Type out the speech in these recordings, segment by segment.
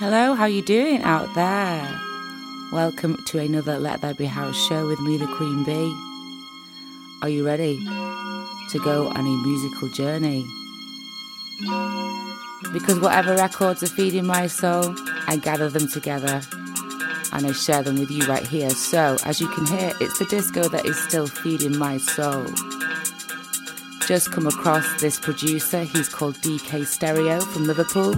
Hello, how you doing out there? Welcome to another Let There Be House show with me, the Queen B. Are you ready to go on a musical journey? Because whatever records are feeding my soul, I gather them together and I share them with you right here. So, as you can hear, it's the disco that is still feeding my soul. Just come across this producer, he's called DK Stereo from Liverpool.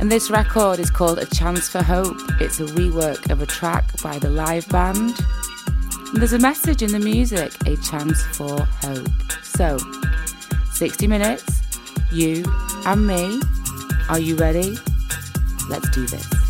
And this record is called A Chance for Hope. It's a rework of a track by the live band. And there's a message in the music, A Chance for Hope. So, 60 minutes, you and me. Are you ready? Let's do this.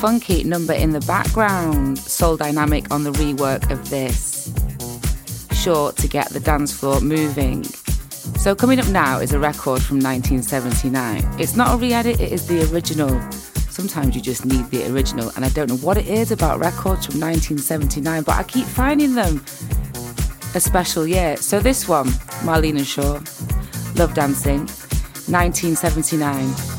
Funky number in the background, Souldynamic on the rework of this. Sure to get the dance floor moving. So, coming up now is a record from 1979. It's not a re edit, it is the original. Sometimes you just need the original, and I don't know what it is about records from 1979, but I keep finding them a special year. So, this one, Marlena Shaw, Love Dancing, 1979.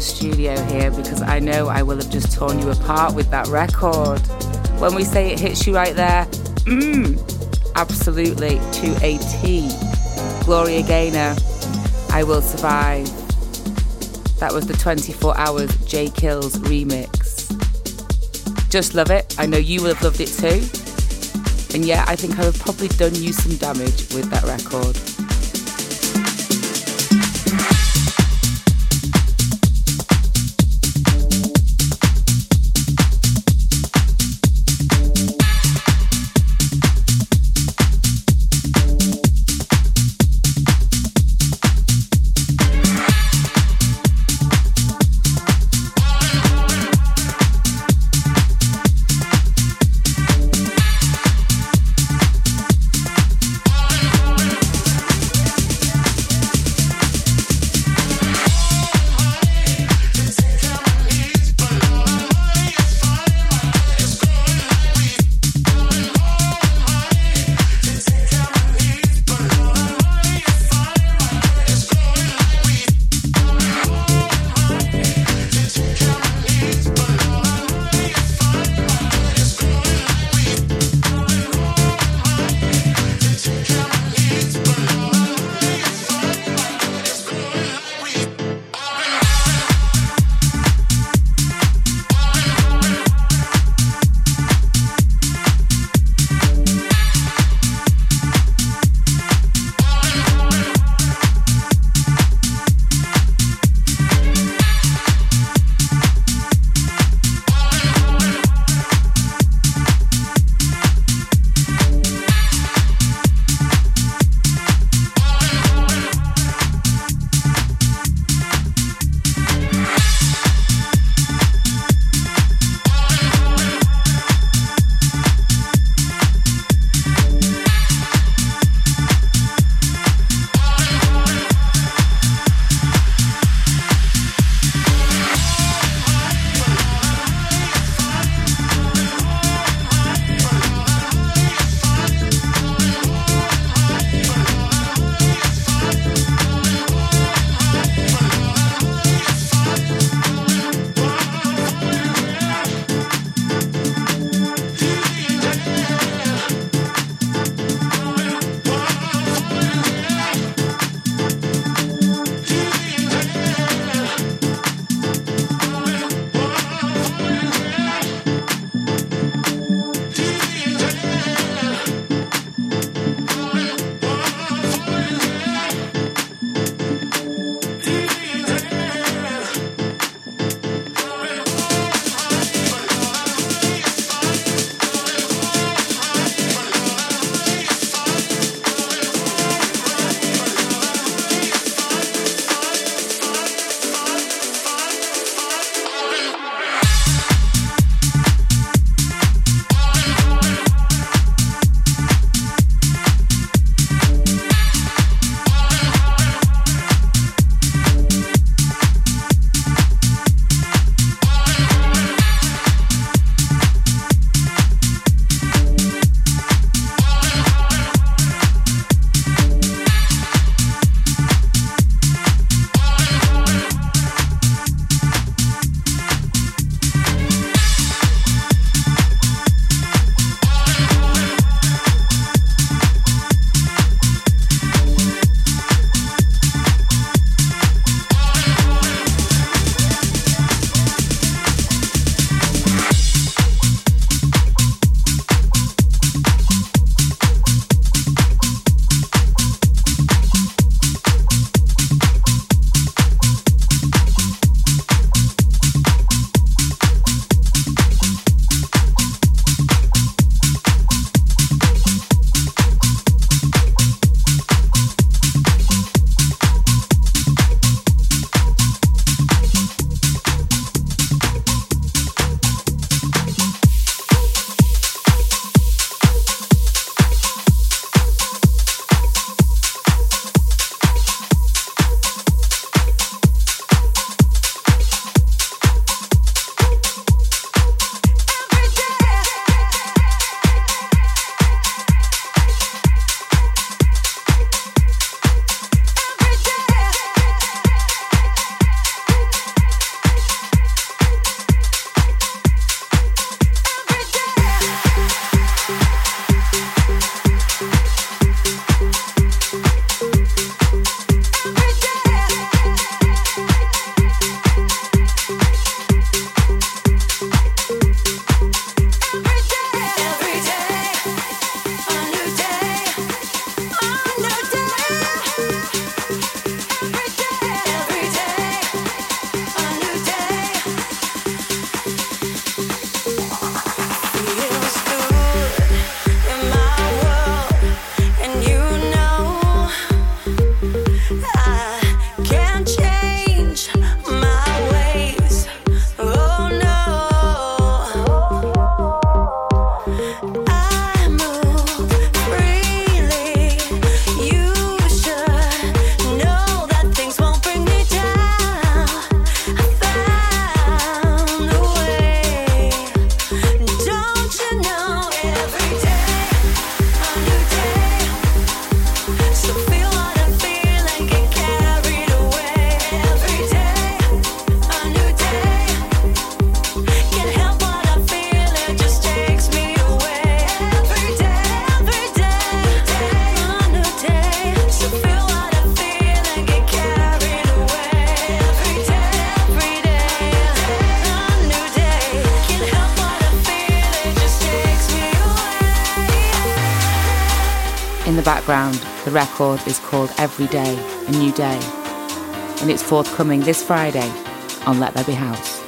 The studio here because I know I will have just torn you apart with that record. When we say it hits you right there, mmm, absolutely to a T. Gloria Gaynor, I Will Survive. That was the 24 Hours Jaykill's remix. Just love it. I know you will have loved it too. And yeah, I think I have probably done you some damage with that record. Every Day, A New Day, and it's forthcoming this Friday on Let There Be House.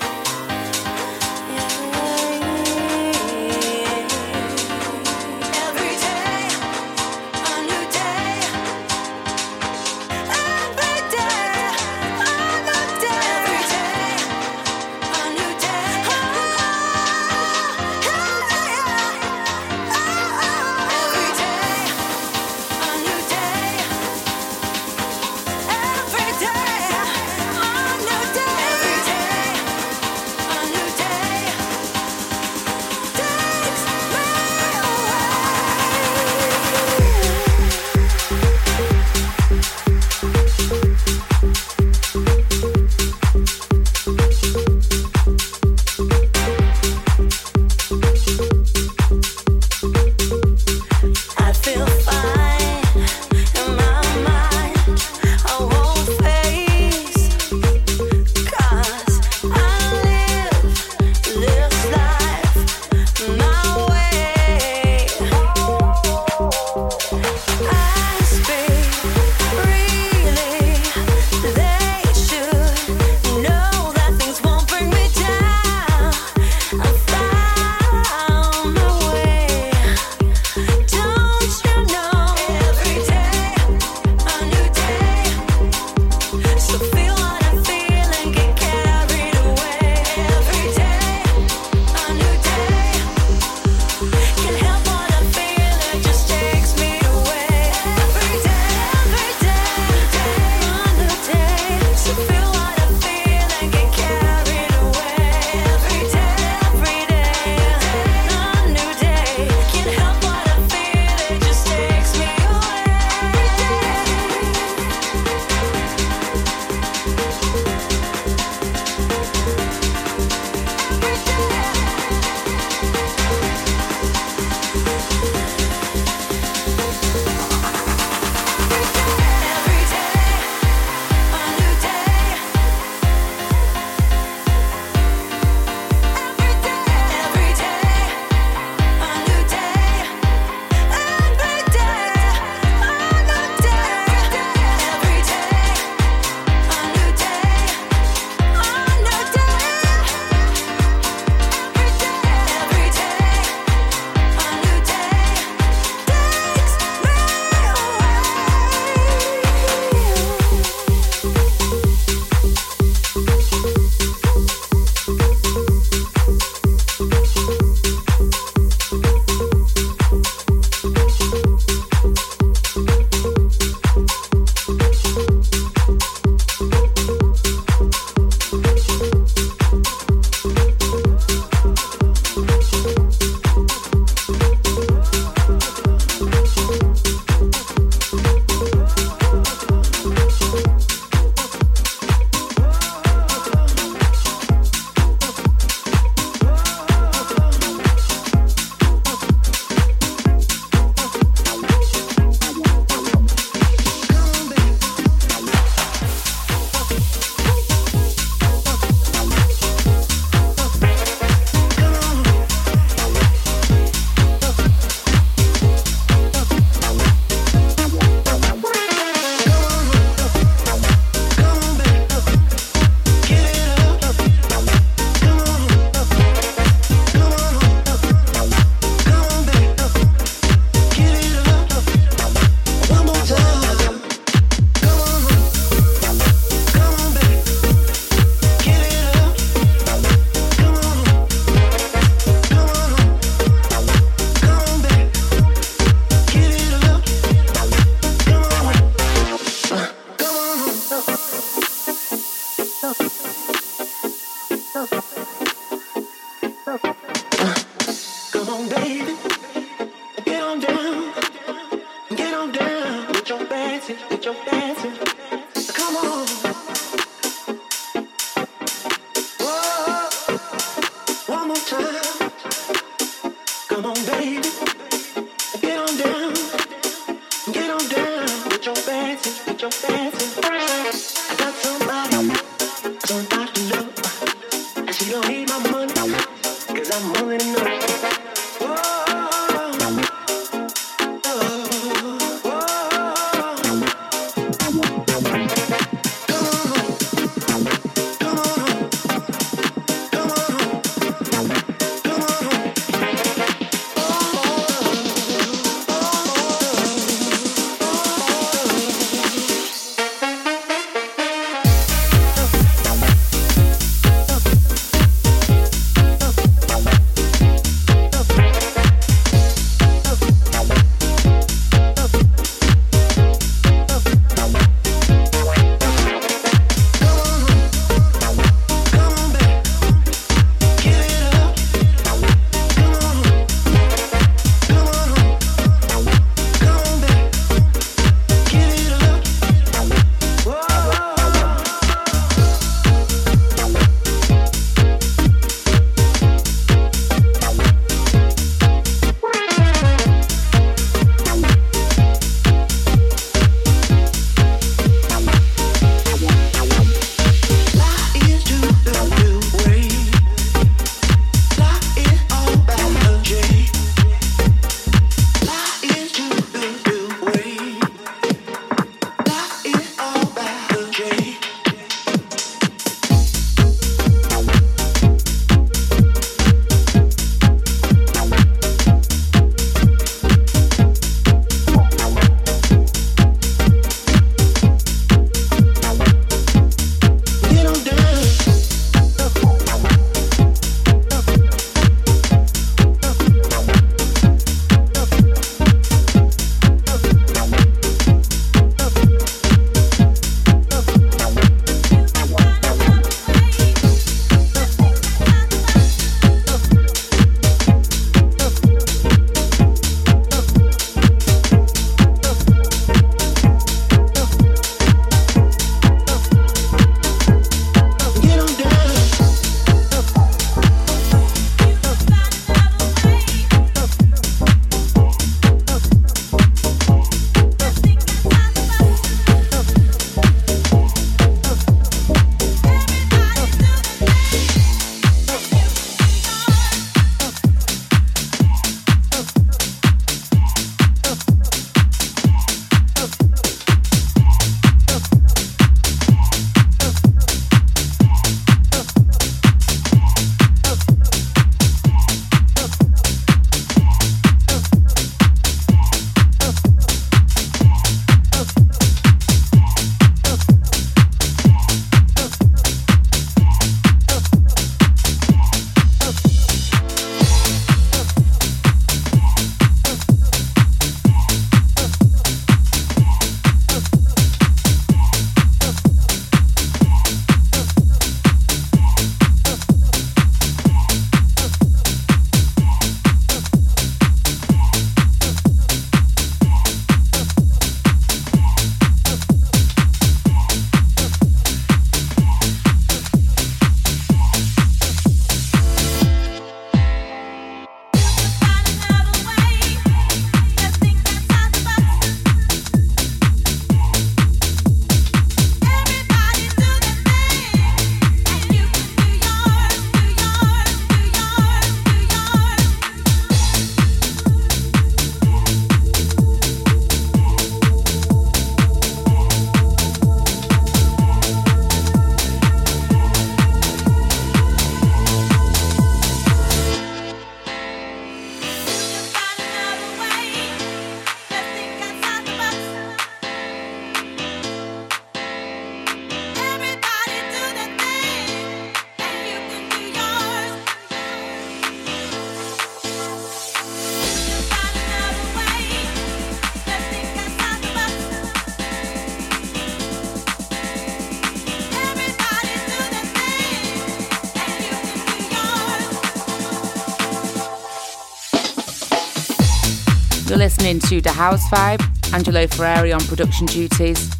To The House Vibe, Angelo Ferreri on production duties.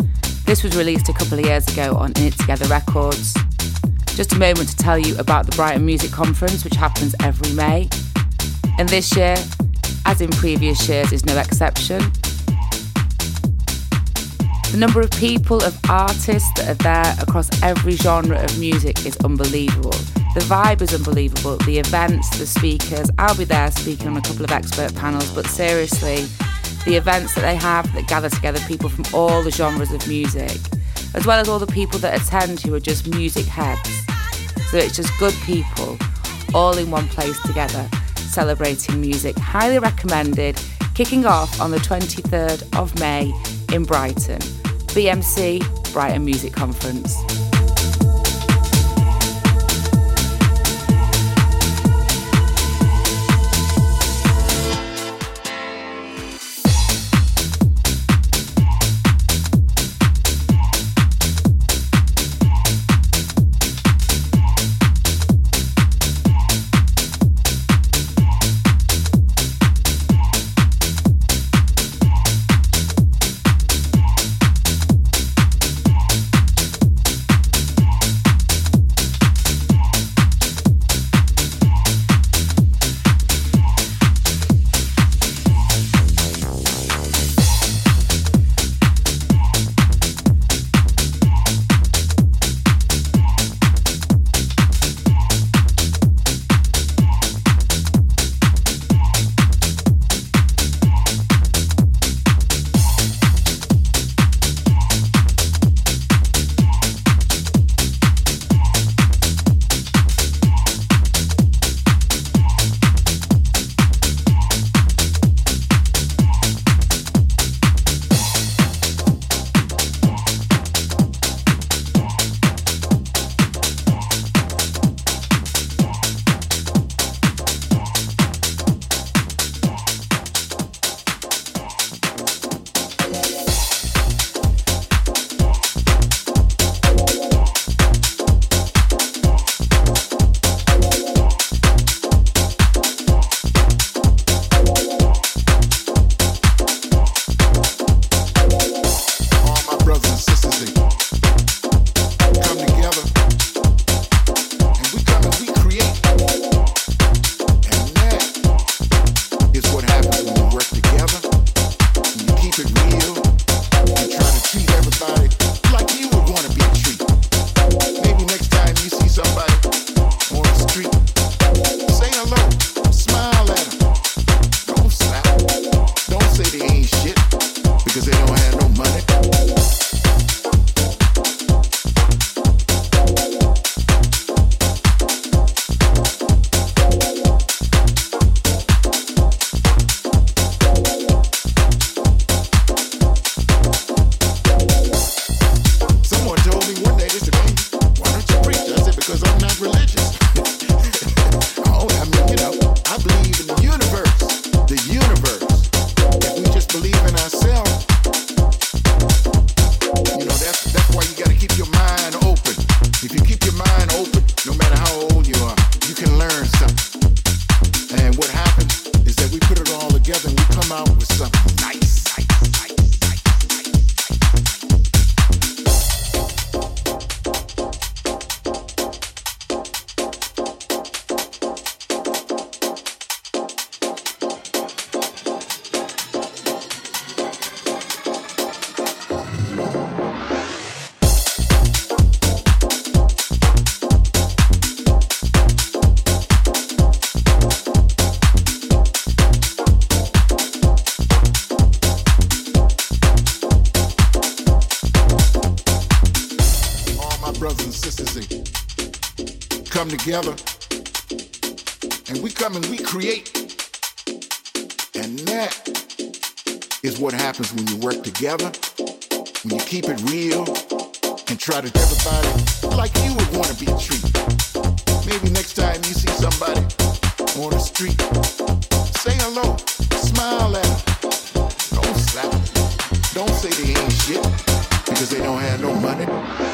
This was released a couple of years ago on It Together Records. Just a moment to tell you about the Brighton Music Conference, which happens every May. And this year, as in previous years, is no exception. The number of people, of artists that are there across every genre of music is unbelievable. The vibe is unbelievable. The events, the speakers. I'll be there speaking on a couple of expert panels, but seriously, the events that they have that gather together people from all the genres of music, as well as all the people that attend who are just music heads. So it's just good people all in one place together celebrating music. Highly recommended. Kicking off on the 23rd of May in Brighton. BMC Brighton Music Conference. Together and we come and we create. And that is what happens when you work together, when you keep it real and try to treat everybody like you would want to be treated. Maybe next time you see somebody on the street, say hello, smile at them. Don't slap them. Don't say they ain't shit because they don't have no money.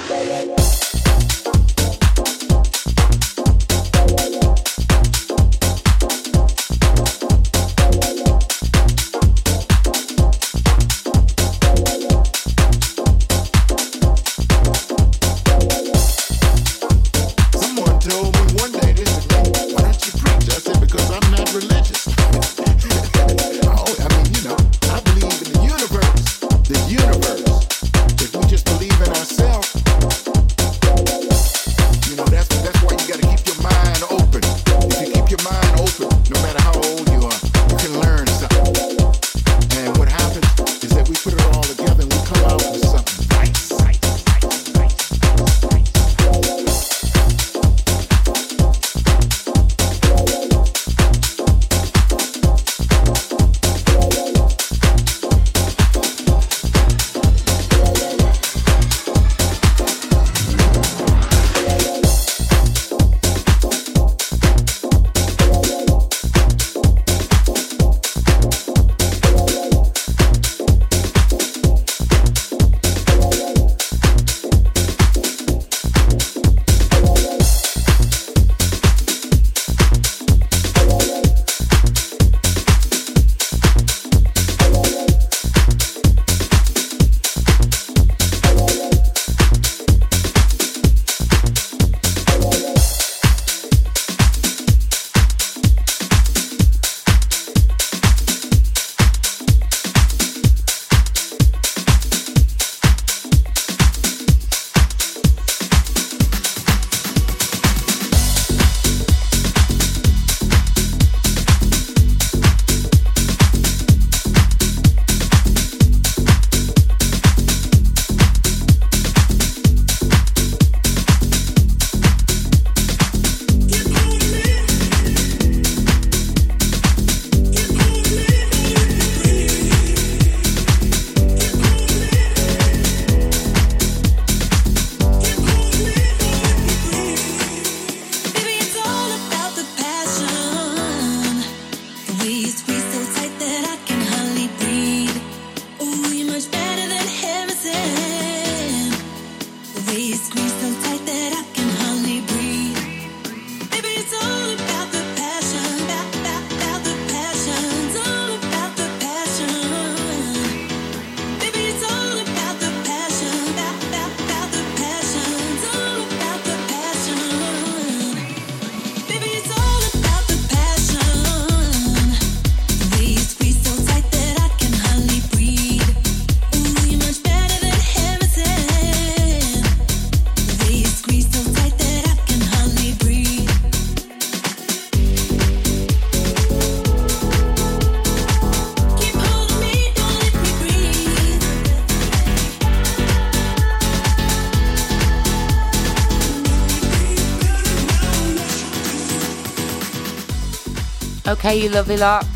Okay, you lovely lot.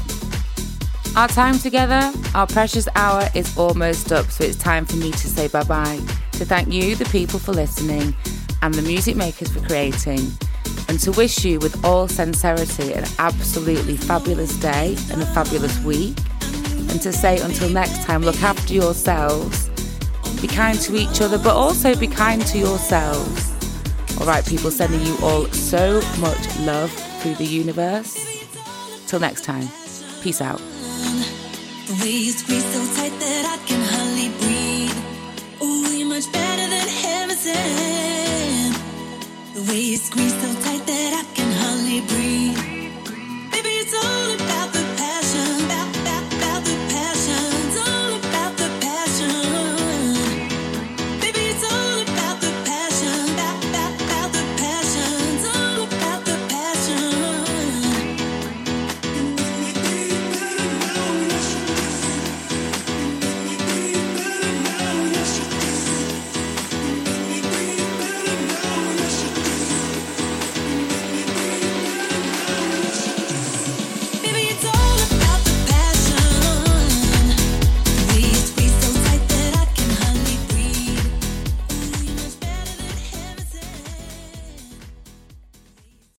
Our time together, our precious hour is almost up, so it's time for me to say bye bye. To thank you, the people, for listening, and the music makers for creating, and to wish you with all sincerity an absolutely fabulous day and a fabulous week. And to say until next time, look after yourselves, be kind to each other, but also be kind to yourselves. All right, people, sending you all so much love through the universe. Till next time, peace out. The way you squeeze so tight that I can hardly breathe. It's all